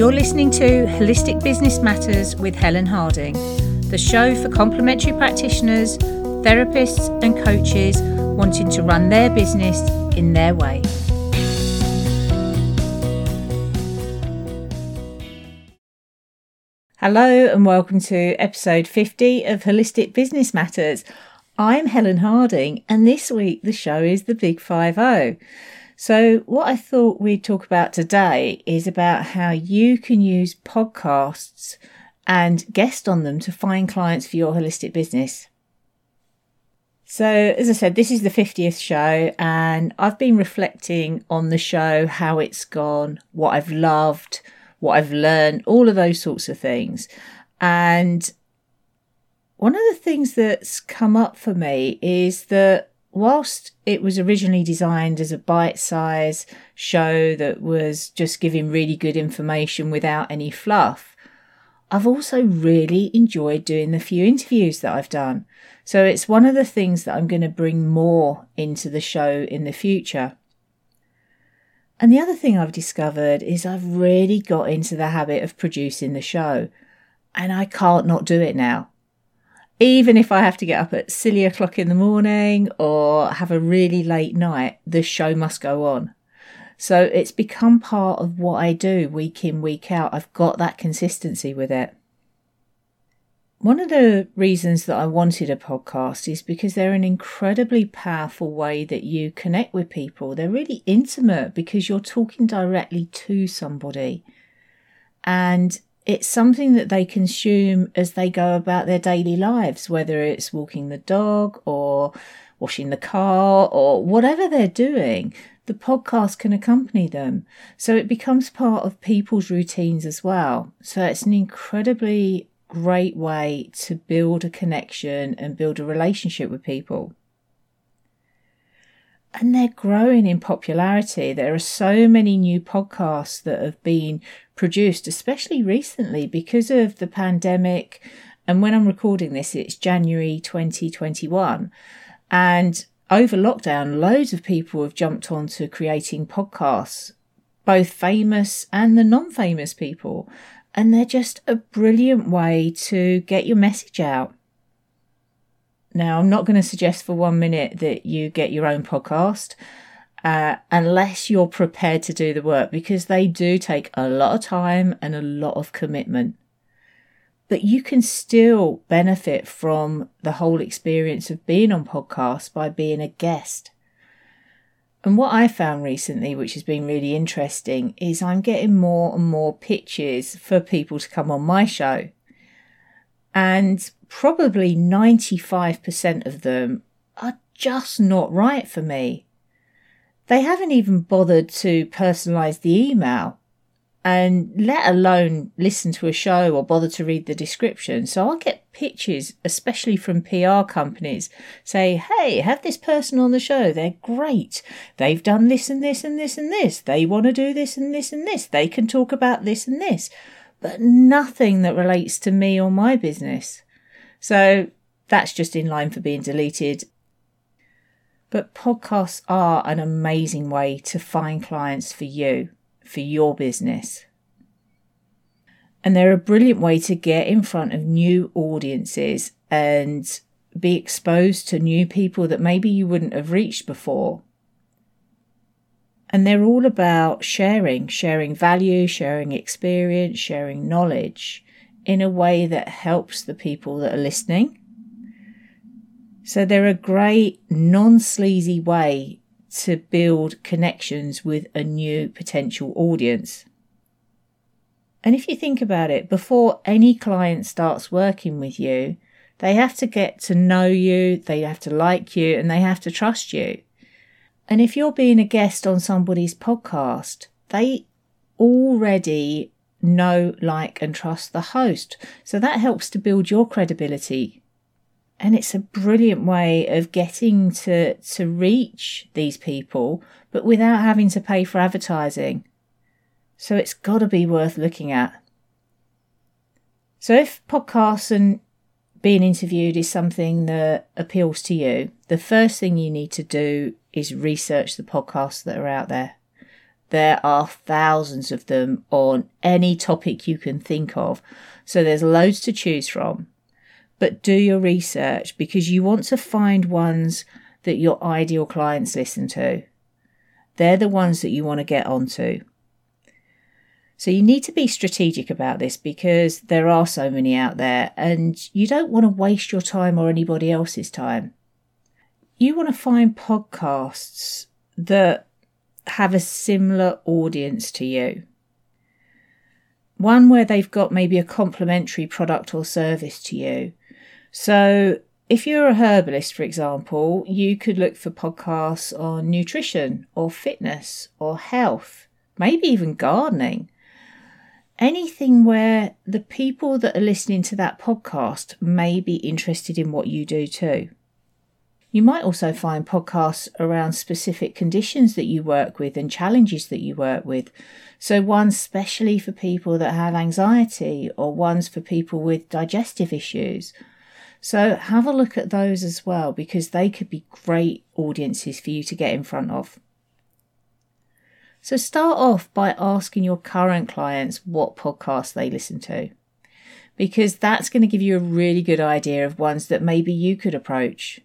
You're listening to Holistic Business Matters with Helen Harding, the show for complementary practitioners, therapists, and coaches wanting to run their business in their way. Hello, and welcome to episode 50 of Holistic Business Matters. I'm Helen Harding, and this week the show is the Big 5 0. So, what I thought we'd talk about today is about how you can use podcasts and guest on them to find clients for your holistic business. So, as I said, this is the 50th show, and I've been reflecting on the show, how it's gone, what I've loved, what I've learned, all of those sorts of things. And one of the things that's come up for me is that whilst it was originally designed as a bite size show that was just giving really good information without any fluff, I've also really enjoyed doing the few interviews that I've done. So it's one of the things that I'm going to bring more into the show in the future. And the other thing I've discovered is I've really got into the habit of producing the show, and I can't not do it now even if I have to get up at silly o'clock in the morning or have a really late night, the show must go on. So it's become part of what I do week in, week out. I've got that consistency with it. One of the reasons that I wanted a podcast is because they're an incredibly powerful way that you connect with people. They're really intimate because you're talking directly to somebody. And it's something that they consume as they go about their daily lives, whether it's walking the dog or washing the car or whatever they're doing. The podcast can accompany them. So it becomes part of people's routines as well. So it's an incredibly great way to build a connection and build a relationship with people and they're growing in popularity. There are so many new podcasts that have been produced, especially recently because of the pandemic. And when I'm recording this, it's January 2021. And over lockdown, loads of people have jumped onto creating podcasts, both famous and the non famous people. And they're just a brilliant way to get your message out. Now, I'm not going to suggest for one minute that you get your own podcast uh, unless you're prepared to do the work because they do take a lot of time and a lot of commitment. But you can still benefit from the whole experience of being on podcasts by being a guest. And what I found recently, which has been really interesting, is I'm getting more and more pitches for people to come on my show. And probably 95% of them are just not right for me. They haven't even bothered to personalize the email and let alone listen to a show or bother to read the description. So I'll get pitches, especially from PR companies, say, Hey, have this person on the show. They're great. They've done this and this and this and this. They want to do this and this and this. They can talk about this and this, but nothing that relates to me or my business. So that's just in line for being deleted. But podcasts are an amazing way to find clients for you, for your business. And they're a brilliant way to get in front of new audiences and be exposed to new people that maybe you wouldn't have reached before. And they're all about sharing, sharing value, sharing experience, sharing knowledge in a way that helps the people that are listening. So they're a great, non sleazy way to build connections with a new potential audience. And if you think about it, before any client starts working with you, they have to get to know you, they have to like you, and they have to trust you. And if you're being a guest on somebody's podcast, they already know, like, and trust the host. So that helps to build your credibility. And it's a brilliant way of getting to, to reach these people, but without having to pay for advertising. So it's got to be worth looking at. So if podcasts and being interviewed is something that appeals to you, the first thing you need to do is research the podcasts that are out there There are thousands of them on any topic you can think of. So there's loads to choose from. But do your research because you want to find ones that your ideal clients listen to. They're the ones that you want to get onto. So you need to be strategic about this because there are so many out there and you don't want to waste your time or anybody else's time. You want to find podcasts that have a similar audience to you. One where they've got maybe a complementary product or service to you. So if you're a herbalist, for example, you could look for podcasts on nutrition or fitness or health, maybe even gardening anything where the people that are listening to that podcast may be interested in what you do too. You might also find podcasts around specific conditions that you work with and challenges that you work with. So, ones specially for people that have anxiety, or ones for people with digestive issues. So, have a look at those as well because they could be great audiences for you to get in front of. So start off by asking your current clients what podcasts they listen to, because that's going to give you a really good idea of ones that maybe you could approach.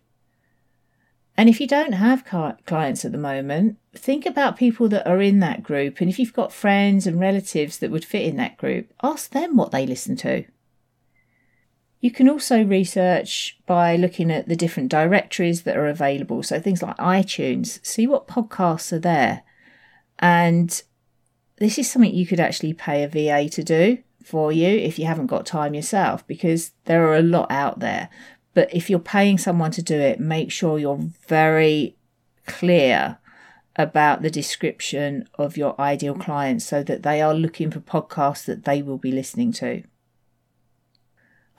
And if you don't have clients at the moment, think about people that are in that group. And if you've got friends and relatives that would fit in that group, ask them what they listen to. You can also research by looking at the different directories that are available. So things like iTunes, see what podcasts are there and this is something you could actually pay a VA to do for you if you haven't got time yourself, because there are a lot out there. But if you're paying someone to do it, make sure you're very clear about the description of your ideal client so that they are looking for podcasts that they will be listening to.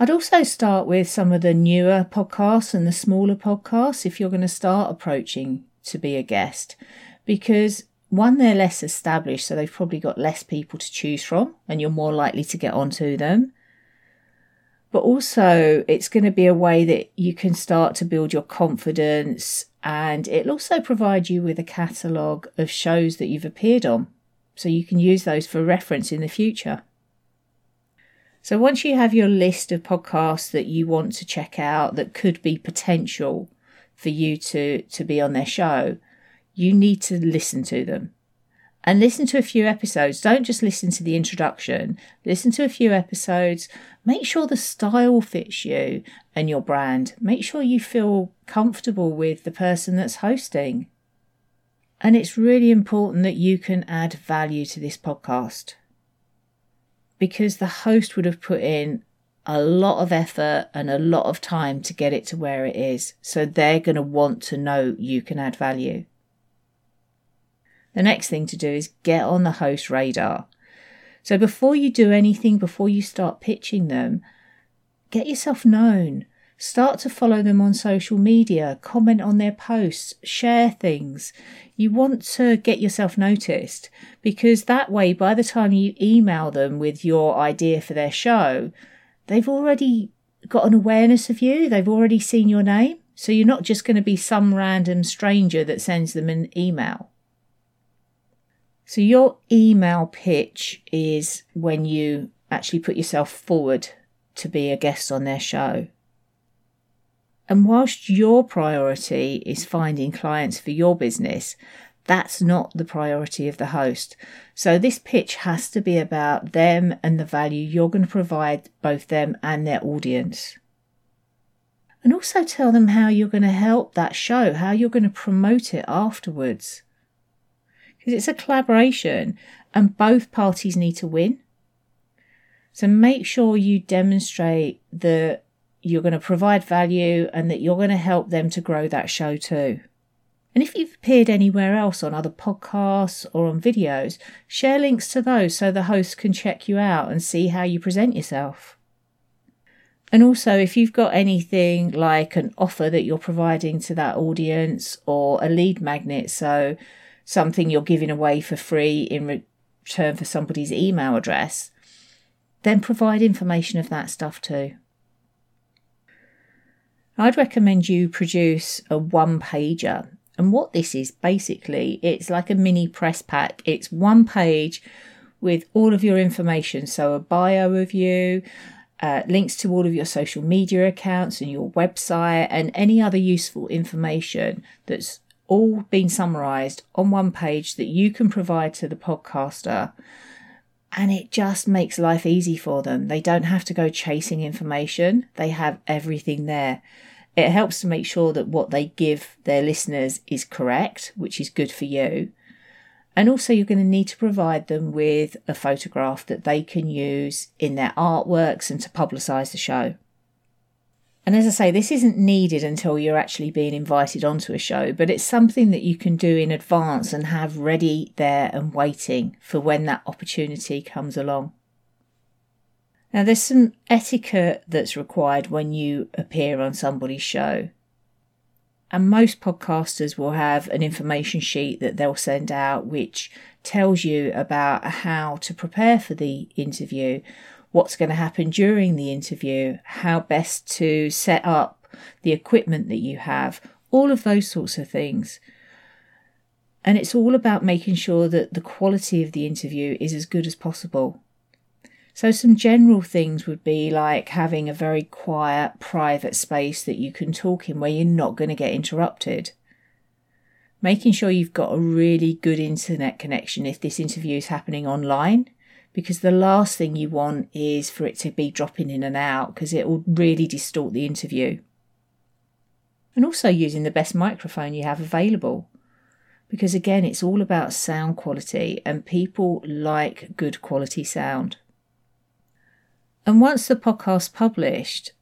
I'd also start with some of the newer podcasts and the smaller podcasts if you're going to start approaching to be a guest, because one, they're less established, so they've probably got less people to choose from, and you're more likely to get onto them. But also, it's going to be a way that you can start to build your confidence, and it'll also provide you with a catalogue of shows that you've appeared on, so you can use those for reference in the future. So, once you have your list of podcasts that you want to check out that could be potential for you to, to be on their show, you need to listen to them and listen to a few episodes. Don't just listen to the introduction, listen to a few episodes. Make sure the style fits you and your brand. Make sure you feel comfortable with the person that's hosting. And it's really important that you can add value to this podcast because the host would have put in a lot of effort and a lot of time to get it to where it is. So they're going to want to know you can add value. The next thing to do is get on the host radar. So before you do anything, before you start pitching them, get yourself known. Start to follow them on social media, comment on their posts, share things. You want to get yourself noticed because that way, by the time you email them with your idea for their show, they've already got an awareness of you, they've already seen your name. So you're not just going to be some random stranger that sends them an email. So your email pitch is when you actually put yourself forward to be a guest on their show. And whilst your priority is finding clients for your business, that's not the priority of the host. So this pitch has to be about them and the value you're going to provide both them and their audience. And also tell them how you're going to help that show, how you're going to promote it afterwards because it's a collaboration and both parties need to win. So make sure you demonstrate that you're going to provide value and that you're going to help them to grow that show too. And if you've appeared anywhere else on other podcasts or on videos, share links to those so the host can check you out and see how you present yourself. And also, if you've got anything like an offer that you're providing to that audience or a lead magnet, so something you're giving away for free in return for somebody's email address, then provide information of that stuff too. I'd recommend you produce a one pager And what this is basically, it's like a mini press pack. It's one page with all of your information. So a bio of you, uh, links to all of your social media accounts and your website, and any other useful information that's all been summarized on one page that you can provide to the podcaster. And it just makes life easy for them. They don't have to go chasing information, they have everything there. It helps to make sure that what they give their listeners is correct, which is good for you. And also, you're going to need to provide them with a photograph that they can use in their artworks and to publicise the show. And as I say, this isn't needed until you're actually being invited onto a show, but it's something that you can do in advance and have ready there and waiting for when that opportunity comes along. Now, there's some etiquette that's required when you appear on somebody's show. And most podcasters will have an information sheet that they'll send out which tells you about how to prepare for the interview, what's going to happen during the interview, how best to set up the equipment that you have, all of those sorts of things. And it's all about making sure that the quality of the interview is as good as possible. So, some general things would be like having a very quiet, private space that you can talk in where you're not going to get interrupted. Making sure you've got a really good internet connection if this interview is happening online, because the last thing you want is for it to be dropping in and out because it will really distort the interview. And also using the best microphone you have available because again, it's all about sound quality and people like good quality sound. And once the podcast's published,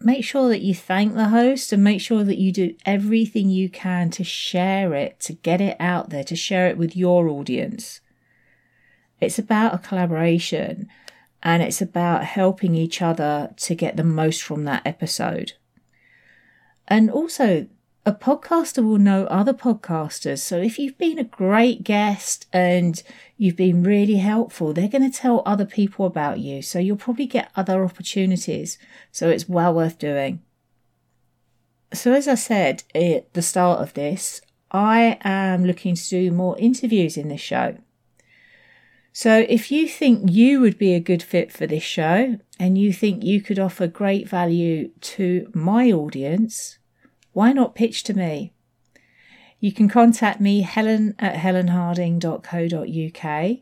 make sure that you thank the host and make sure that you do everything you can to share it, to get it out there, to share it with your audience. It's about a collaboration and it's about helping each other to get the most from that episode. And also, a podcaster will know other podcasters. So if you've been a great guest and you've been really helpful, they're going to tell other people about you. So you'll probably get other opportunities. So it's well worth doing. So as I said at the start of this, I am looking to do more interviews in this show. So if you think you would be a good fit for this show and you think you could offer great value to my audience, why not pitch to me? You can contact me, helen at helenharding.co.uk,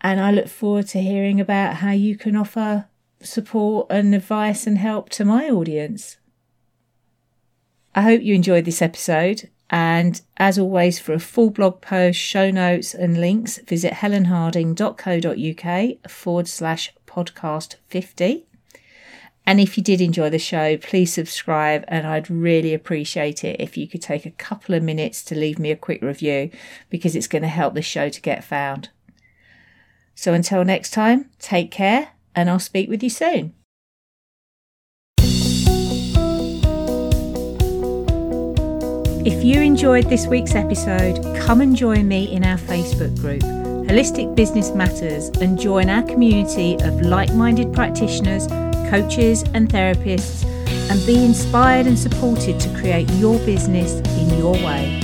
and I look forward to hearing about how you can offer support and advice and help to my audience. I hope you enjoyed this episode. And as always, for a full blog post, show notes, and links, visit helenharding.co.uk forward slash podcast 50. And if you did enjoy the show, please subscribe, and I'd really appreciate it if you could take a couple of minutes to leave me a quick review because it's going to help the show to get found. So until next time, take care, and I'll speak with you soon. If you enjoyed this week's episode, come and join me in our Facebook group, Holistic Business Matters, and join our community of like minded practitioners coaches, and therapists and be inspired and supported to create your business in your way.